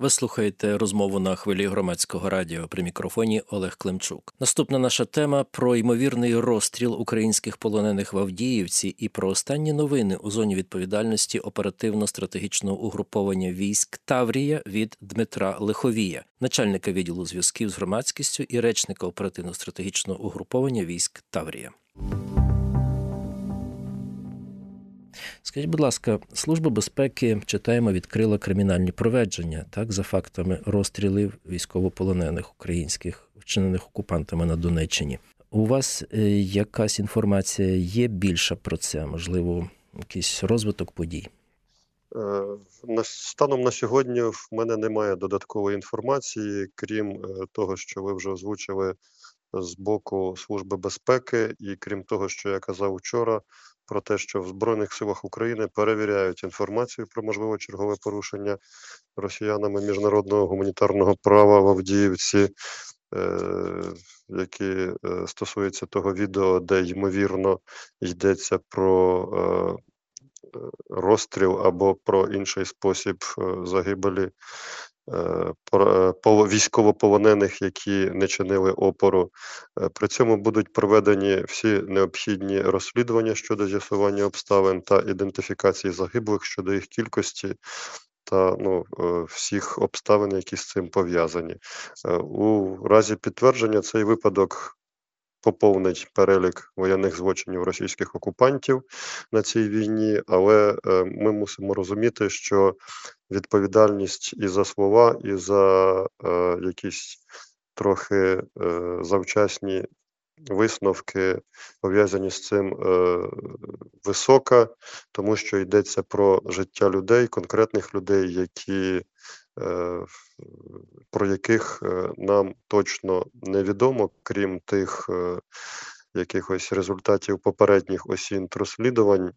Ви слухаєте розмову на хвилі громадського радіо при мікрофоні Олег Климчук. Наступна наша тема про ймовірний розстріл українських полонених в Авдіївці і про останні новини у зоні відповідальності оперативно-стратегічного угруповання військ Таврія від Дмитра Лиховія, начальника відділу зв'язків з громадськістю і речника оперативно-стратегічного угруповання військ Таврія. Скажіть, будь ласка, Служба безпеки читаємо, відкрила кримінальні проведження так за фактами розстрілів військовополонених українських, вчинених окупантами на Донеччині. У вас е, якась інформація є більша про це? Можливо, якийсь розвиток подій? Е, станом на сьогодні в мене немає додаткової інформації, крім е, того, що ви вже озвучили з боку Служби безпеки, і крім того, що я казав вчора, про те, що в Збройних силах України перевіряють інформацію про можливе чергове порушення росіянами міжнародного гуманітарного права в Авдіївці, е, які е, стосуються того відео, де ймовірно йдеться про е, розстріл або про інший спосіб загибелі військовополонених, які не чинили опору. Е, при цьому будуть проведені всі необхідні розслідування щодо з'ясування обставин та ідентифікації загиблих щодо їх кількості. Та ну, всіх обставин, які з цим пов'язані. У разі підтвердження цей випадок поповнить перелік воєнних злочинів російських окупантів на цій війні, але е, ми мусимо розуміти, що відповідальність і за слова, і за е, якісь трохи е, завчасні висновки пов'язані з цим е, висока, тому що йдеться про життя людей, конкретних людей, які про яких е, нам точно невідомо, крім тих е, якихось результатів попередніх осінь розслідувань.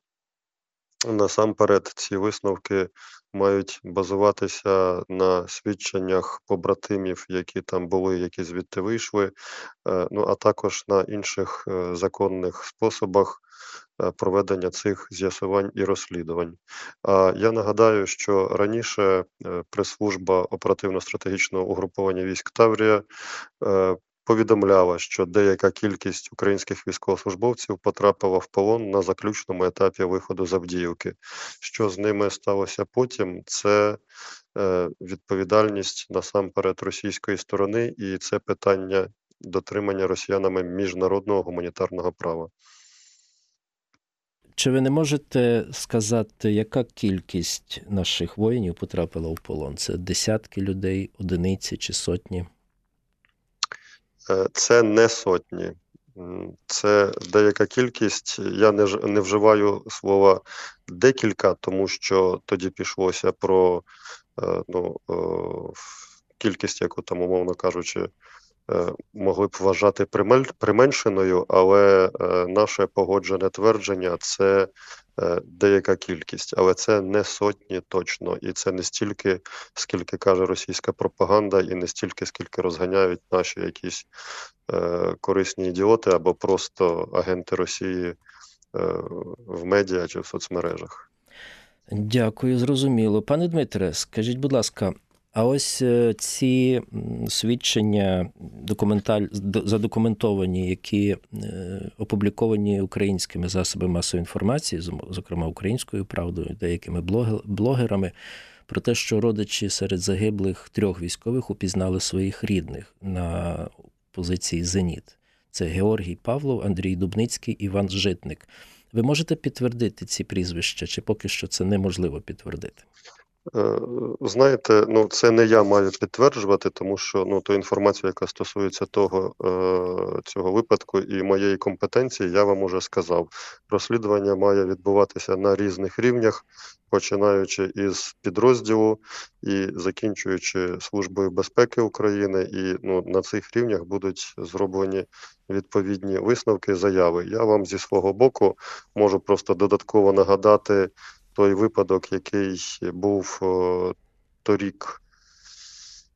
Насамперед, ці висновки мають базуватися на свідченнях побратимів, які там були, які звідти вийшли, ну а також на інших законних способах Е, проведення цих з'ясувань і розслідувань. Я нагадаю, що раніше е, прес-служба оперативно-стратегічного угруповання військ Таврія. Е, повідомляла, що деяка кількість українських військовослужбовців потрапила в полон на заключному етапі виходу з Авдіївки. Що з ними сталося потім? Це відповідальність насамперед російської сторони, і це питання дотримання росіянами міжнародного гуманітарного права. Чи ви не можете сказати, яка кількість наших воїнів потрапила в полон? Це десятки людей, одиниці чи сотні? Е, це не сотні. Це деяка кількість. Я не не вживаю слова декілька, тому що тоді пішлося про е, ну, кількість, яку там, умовно кажучи, Е, могли б вважати применшеною, але е, наше погоджене твердження це е, деяка кількість, але це не сотні точно, і це не стільки, скільки каже російська пропаганда, і не стільки, скільки розганяють наші якісь корисні ідіоти або просто агенти Росії в медіа чи в соцмережах. Дякую, зрозуміло. Пане Дмитре, скажіть, будь ласка, а ось е, ці свідчення документаль... задокументовані, які е, опубліковані українськими засобами масової інформації, зокрема українською правдою, деякими блогерами, про те, що родичі серед загиблих трьох військових упізнали своїх рідних на позиції Зеніт. Це Георгій Павлов, Андрій Дубницький, Іван Житник. Ви можете підтвердити ці прізвища, чи поки що це неможливо підтвердити? Е, знаєте, ну це не я маю підтверджувати, тому що ну ту інформацію, яка стосується того е, цього випадку і моєї компетенції, я вам уже сказав. Розслідування має відбуватися на різних рівнях, починаючи із підрозділу і закінчуючи службою безпеки України, і ну на цих рівнях будуть зроблені відповідні висновки, заяви. Я вам зі свого боку можу просто додатково нагадати той випадок, який був торік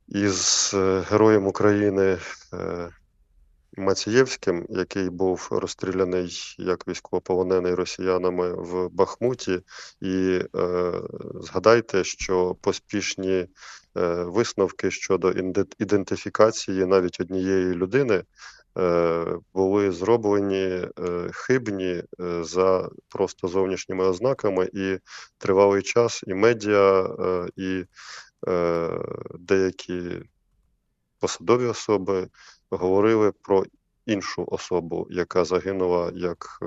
із е, Героєм України е, Мацієвським, який був розстріляний як військовополонений росіянами в Бахмуті, і е, згадайте, що поспішні висновки щодо ідентифікації навіть однієї людини були зроблені е, хибні е, за просто зовнішніми ознаками, і тривалий час, і медіа, е, і деякі посадові особи говорили про іншу особу, яка загинула як е,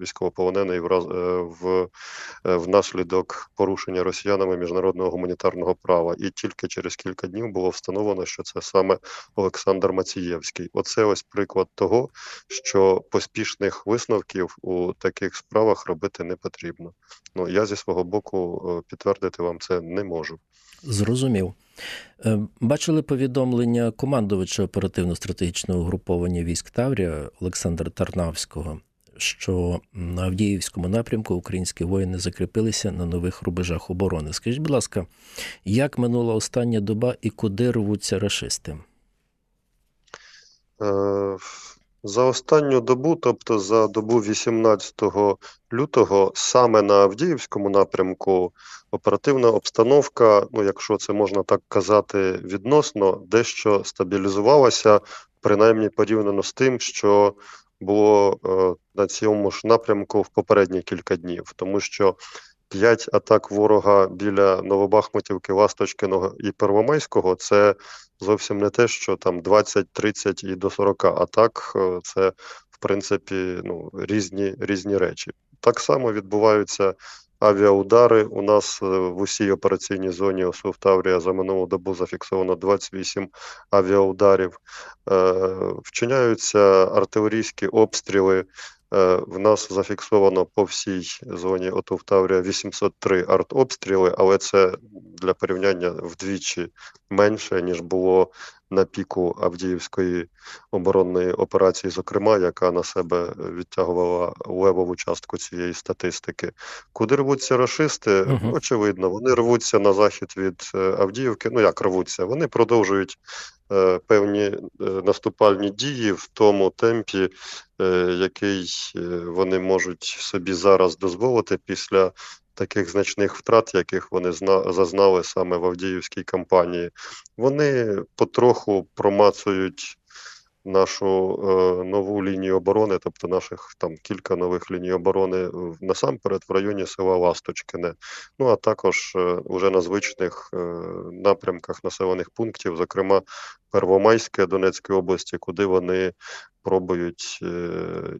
військовополонений враз е, в е, внаслідок порушення росіянами міжнародного гуманітарного права, і тільки через кілька днів було встановлено, що це саме Олександр Мацієвський. Оце ось приклад того, що поспішних висновків у таких справах робити не потрібно. Ну я зі свого боку підтвердити вам це не можу. Зрозумів. Е, бачили повідомлення командувача оперативно-стратегічного угруповання військ Таврія Олександра Тарнавського, що на Авдіївському напрямку українські воїни закріпилися на нових рубежах оборони. Скажіть, будь ласка, як минула остання доба і куди рвуться рашисти? За останню добу, тобто за добу 18 лютого, саме на Авдіївському напрямку, оперативна обстановка, ну якщо це можна так казати, відносно дещо стабілізувалася, принаймні порівняно з тим, що було е, на цьому ж напрямку в попередні кілька днів, тому що п'ять атак ворога біля Новобахмутівки, Ласточкиного і Первомайського це зовсім не те, що там 20, 30 і до 40 атак. Е, це в принципі ну різні різні речі. Так само відбуваються авіаудари. У нас е, в усій операційній зоні ОСУ Таврія за минулу добу зафіксовано 28 авіаударів. Е, вчиняються артилерійські обстріли. Е, в нас зафіксовано по всій зоні ОТУ Таврія 803 артобстріли, але це для порівняння вдвічі менше ніж було на піку Авдіївської оборонної операції, зокрема, яка на себе відтягувала левову частку цієї статистики. Куди рвуться рашисти? Угу. Очевидно, вони рвуться на захід від е, Авдіївки. Ну як рвуться? Вони продовжують. Е, певні е, наступальні дії в тому темпі, який вони можуть собі зараз дозволити після таких значних втрат, яких вони зазнали саме в Авдіївській кампанії, вони потроху промацують нашу е, нову лінію оборони, тобто наших там кілька нових ліній оборони насамперед в районі села Ласточкине, ну а також е, уже на звичних е, напрямках населених пунктів, зокрема Первомайське Донецької області, куди вони пробують е,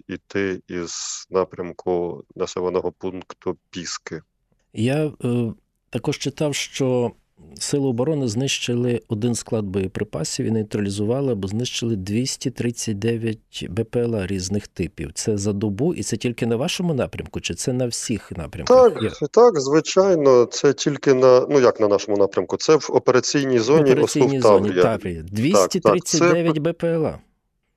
іти із напрямку населеного пункту Піски. Я е, також читав, що Сили оборони знищили один склад боєприпасів і нейтралізували або знищили 239 БПЛА різних типів. Це за добу, і це тільки на вашому напрямку, чи це на всіх напрямках? Так, Є. так, звичайно, це тільки на ну як на нашому напрямку. Це в операційній зоні. В операційній зоні Таврія. 239 так, так, це... БПЛА.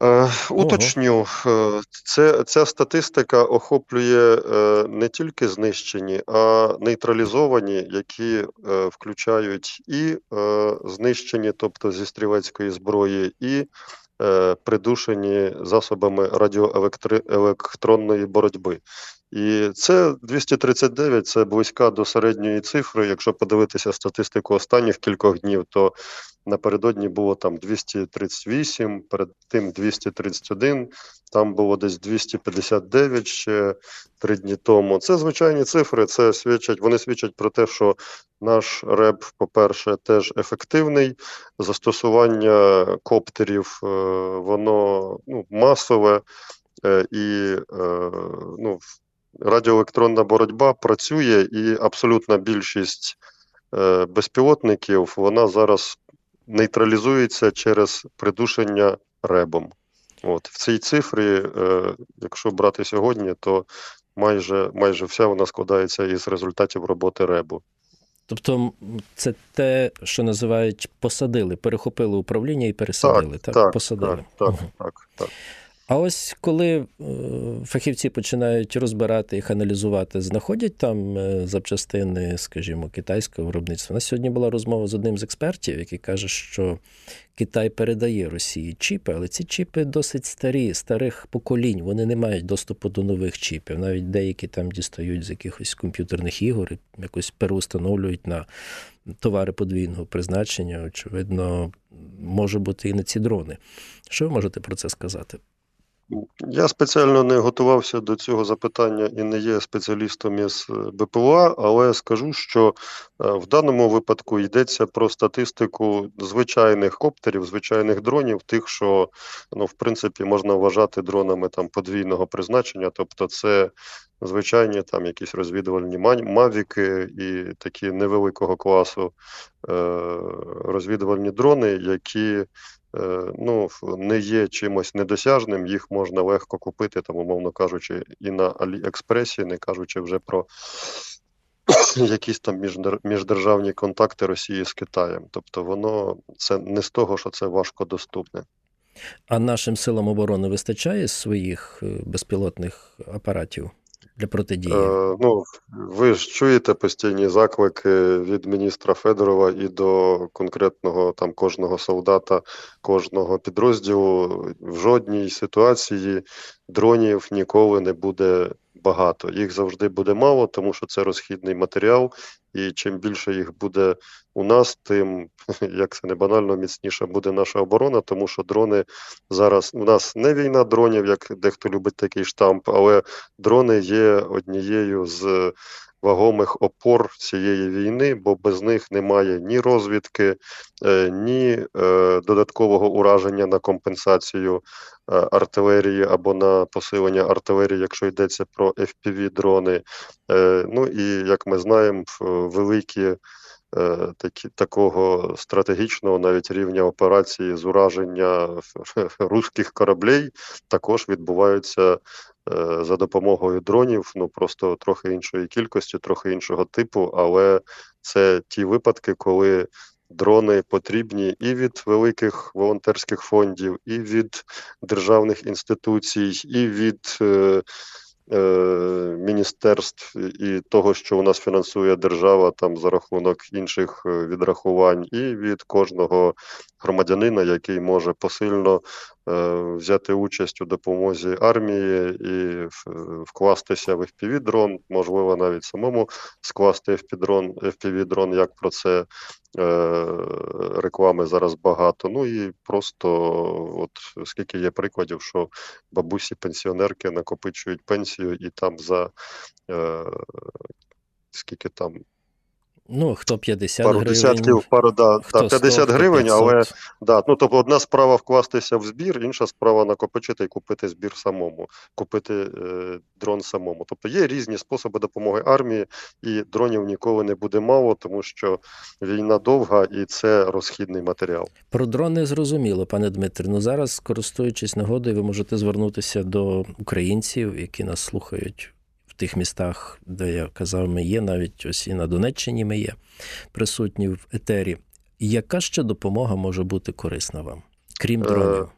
Е, уточню, е, це, ця статистика охоплює е, не тільки знищені, а нейтралізовані, які включають і знищені, тобто зі стрілецької зброї, і придушені засобами радіоелектронної боротьби. І це 239, це близька до середньої цифри. Якщо подивитися статистику останніх кількох днів, то напередодні було там 238, перед тим 231, там було десь 259 ще три дні тому. Це звичайні цифри. Це свідчать. Вони свідчать про те, що наш РЕБ, по-перше, теж ефективний. Застосування коптерів, е, воно ну, масове е, і е, ну, радіоелектронна боротьба працює, і абсолютна більшість безпілотників вона зараз нейтралізується через придушення ребом. От В цій цифрі, е, якщо брати сьогодні, то майже майже вся вона складається із результатів роботи ребу. Тобто це те, що називають посадили, перехопили управління і пересадили. Так, так, так посадили. Так, так, так. А ось коли е, фахівці починають розбирати їх, аналізувати, знаходять там е, запчастини, скажімо, китайського виробництва. У нас сьогодні була розмова з одним з експертів, який каже, що Китай передає Росії чіпи, але ці чіпи досить старі, старих поколінь. Вони не мають доступу до нових чіпів. Навіть деякі там дістають з якихось комп'ютерних ігор і якось переустановлюють на товари подвійного призначення. Очевидно, може бути і на ці дрони. Що ви можете про це сказати? Я спеціально не готувався до цього запитання і не є спеціалістом із е, БПЛА, але скажу, що е, в даному випадку йдеться про статистику звичайних коптерів, звичайних дронів, тих, що ну, в принципі можна вважати дронами там подвійного призначення, тобто це звичайні там якісь розвідувальні мавіки і такі невеликого класу е, розвідувальні дрони, які ну, не є чимось недосяжним, їх можна легко купити, там, умовно кажучи, і на Аліекспресі, не кажучи вже про якісь там міждержавні контакти Росії з Китаєм. Тобто воно це не з того, що це важко доступне. А нашим силам оборони вистачає своїх е, безпілотних апаратів? Для протидії? Е, Ну ви ж чуєте постійні заклики від міністра Федорова і до конкретного там кожного солдата, кожного підрозділу в жодній ситуації дронів ніколи не буде багато. Їх завжди буде мало, тому що це розхідний матеріал, і чим більше їх буде у нас, тим як це не банально, міцніша буде наша оборона, тому що дрони зараз у нас не війна дронів, як дехто любить такий штамп, але дрони є однією з вагомих опор цієї війни, бо без них немає ні розвідки, е, ні е, додаткового ураження на компенсацію е, артилерії або на посилення артилерії, якщо йдеться про fpv дрони. Ну і як ми знаємо, великі. Такі такого стратегічного навіть рівня операції з ураження руських кораблей також відбуваються Е, за допомогою дронів, ну просто трохи іншої кількості, трохи іншого типу, але це ті випадки, коли дрони потрібні і від великих волонтерських фондів, і від державних інституцій, і від е, е, міністерств і того, що у нас фінансує держава там за рахунок інших е, відрахувань, і від кожного громадянина, який може посильно Е, взяти участь у допомозі армії і вкластися в fpv дрон можливо, навіть самому скласти FPV-дрон, FPV-дрон, як про це е, реклами зараз багато. Ну і просто от скільки є прикладів, що бабусі пенсіонерки накопичують пенсію і там за е, скільки там Ну, хто 50 пару гривень, десятків, пару да, хто да, 50 100, гривень, але да, ну тобто одна справа вкластися в збір, інша справа накопичити і купити збір самому, купити е, дрон самому. Тобто є різні способи допомоги армії, і дронів ніколи не буде мало, тому що війна довга і це розхідний матеріал. Про дрони зрозуміло, пане Дмитре. Ну зараз, користуючись нагодою, ви можете звернутися до українців, які нас слухають тих містах, де я казав, ми є, навіть ось і на Донеччині ми є присутні в етері. Яка ще допомога може бути корисна вам, крім е, дронів?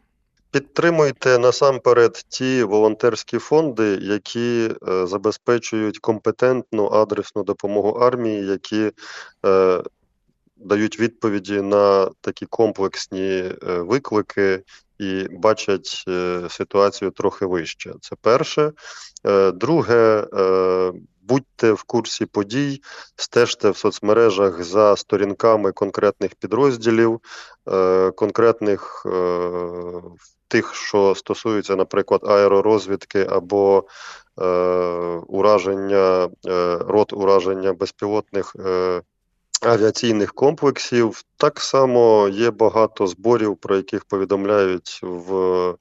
Підтримуйте насамперед ті волонтерські фонди, які е, забезпечують компетентну адресну допомогу армії, які е, дають відповіді на такі комплексні е, виклики, і бачать е, ситуацію трохи вище. Це перше. Е, друге, е, будьте в курсі подій, стежте в соцмережах за сторінками конкретних підрозділів, конкретних тих, що стосуються, наприклад, аеророзвідки або ураження рот ураження безпілотних авіаційних комплексів. Так само є багато зборів, про яких повідомляють в.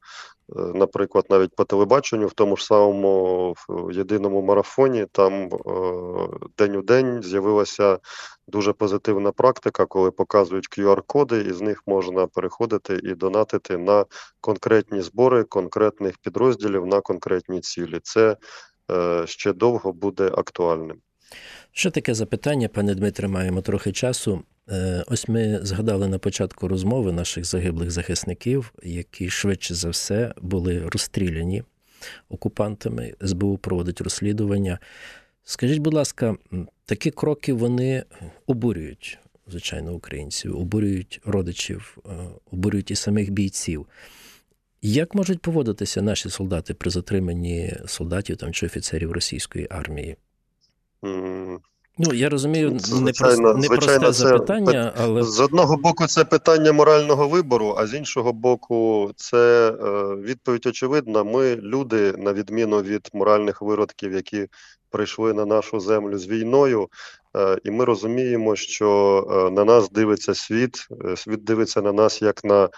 Е, наприклад, навіть по телебаченню, в тому ж самому в єдиному марафоні, там е, день у день з'явилася дуже позитивна практика, коли показують QR-коди, і з них можна переходити і донатити на конкретні збори конкретних підрозділів на конкретні цілі. Це е, ще довго буде актуальним. Що таке запитання, пане Дмитре, маємо трохи часу. Е, ось ми згадали на початку розмови наших загиблих захисників, які швидше за все були розстріляні окупантами. СБУ проводить розслідування. Скажіть, будь ласка, такі кроки вони обурюють, звичайно, українців, обурюють родичів, е, обурюють і самих бійців. Як можуть поводитися наші солдати при затриманні солдатів там чи офіцерів російської армії? Ну, я розумію, звичайно, не просте запитання, але з одного боку, це питання морального вибору, а з іншого боку, це е, відповідь очевидна. Ми люди, на відміну від моральних виродків, які прийшли на нашу землю з війною, е, і ми розуміємо, що е, на нас дивиться світ. Е, світ дивиться на нас як на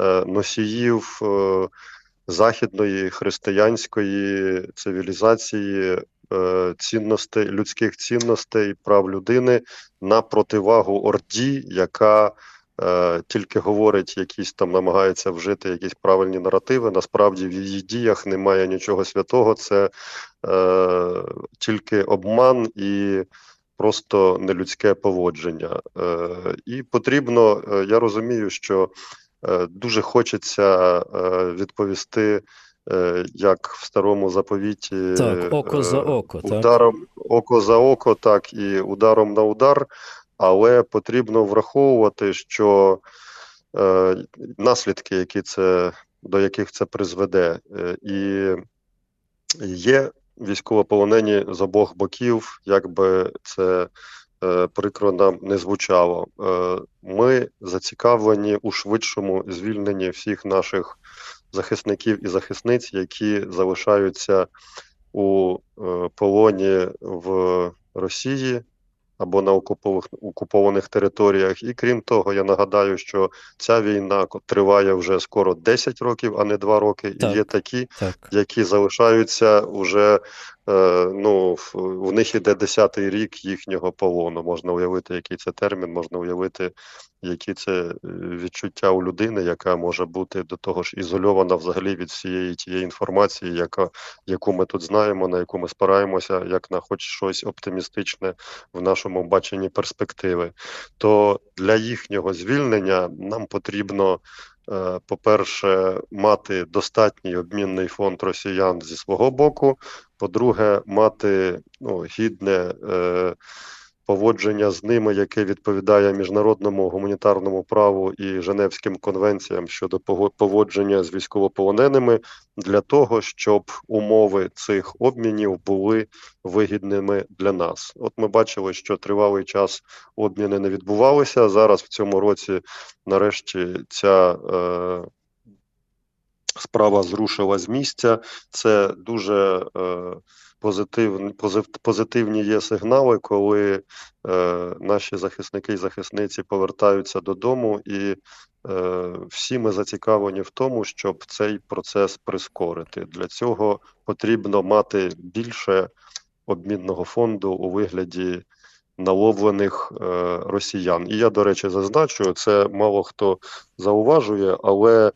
е, носіїв. Е, Західної християнської цивілізації цінностей, людських цінностей, прав людини на противагу орді, яка е, тільки говорить, якісь там намагається вжити якісь правильні наративи. Насправді в її діях немає нічого святого, це е, тільки обман і. Просто нелюдське поводження, Е, і потрібно. Е, я розумію, що е, дуже хочеться е, відповісти Е, як в старому заповіті так, око за око, ударом так. око за око, так і ударом на удар, але потрібно враховувати, що е, наслідки, які це до яких це призведе, е, і є військовополонені з обох боків, як би це е, прикро нам не звучало. Е, Ми зацікавлені у швидшому звільненні всіх наших захисників і захисниць, які залишаються у е, полоні в Росії або на окупованих територіях. І крім того, я нагадаю, що ця війна триває вже скоро 10 років, а не 2 роки. Так, і є такі, так. які залишаються вже Е, ну, в них іде десятий рік їхнього полону. Можна уявити, який це термін, можна уявити, які це е, відчуття у людини, яка може бути до того ж ізольована взагалі від всієї тієї інформації, яка яку ми тут знаємо, на яку ми спираємося, як на хоч щось оптимістичне в нашому баченні перспективи. То для їхнього звільнення нам потрібно. Е, по-перше, мати достатній обмінний фонд росіян зі свого боку. По-друге, мати ну, гідне е, поводження з ними, яке відповідає міжнародному гуманітарному праву і Женевським конвенціям щодо поводження з військовополоненими, для того, щоб умови цих обмінів були вигідними для нас. От ми бачили, що тривалий час обміни не відбувалися. Зараз в цьому році, нарешті, ця е, справа зрушила з місця. Це дуже е, позитивні позитивні є сигнали, коли е, наші захисники і захисниці повертаються додому, і е, всі ми зацікавлені в тому, щоб цей процес прискорити. Для цього потрібно мати більше обмінного фонду у вигляді. Наловлених е, росіян, і я до речі зазначу, це мало хто зауважує, але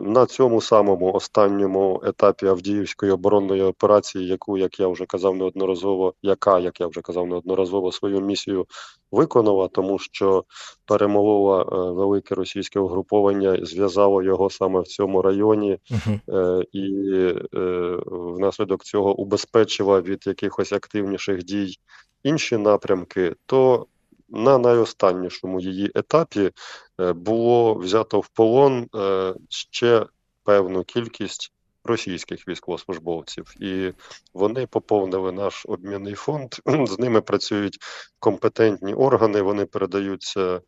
на цьому самому останньому етапі Авдіївської оборонної операції, яку, як я вже казав, неодноразово, яка, як я вже казав, неодноразово свою місію виконала, тому що перемолола е, велике російське угруповання, зв'язало його саме в цьому районі, uh-huh. і внаслідок цього убезпечила від якихось активніших дій інші напрямки, то на найостаннішому її етапі е, було взято в полон е, ще певну кількість російських військовослужбовців, і вони поповнили наш обмінний фонд. З ними працюють компетентні органи. Вони передаються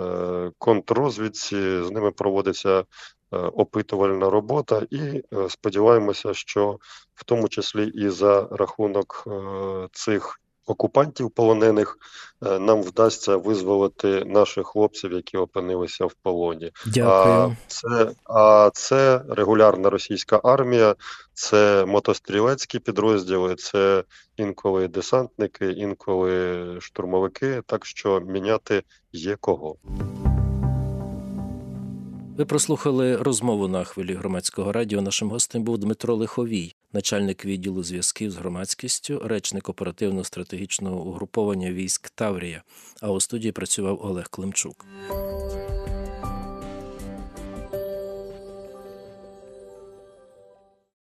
е, контррозвідці, з ними проводиться. Опитувальна робота, і сподіваємося, що в тому числі і за рахунок цих окупантів полонених е, нам вдасться визволити наших хлопців, які опинилися в полоні. Дякую. А це а це регулярна російська армія, це мотострілецькі підрозділи, це інколи десантники, інколи штурмовики. Так що міняти є кого. Ви прослухали розмову на хвилі громадського радіо. Нашим гостем був Дмитро Лиховій, начальник відділу зв'язків з громадськістю, речник оперативно-стратегічного угруповання військ Таврія. А у студії працював Олег Климчук.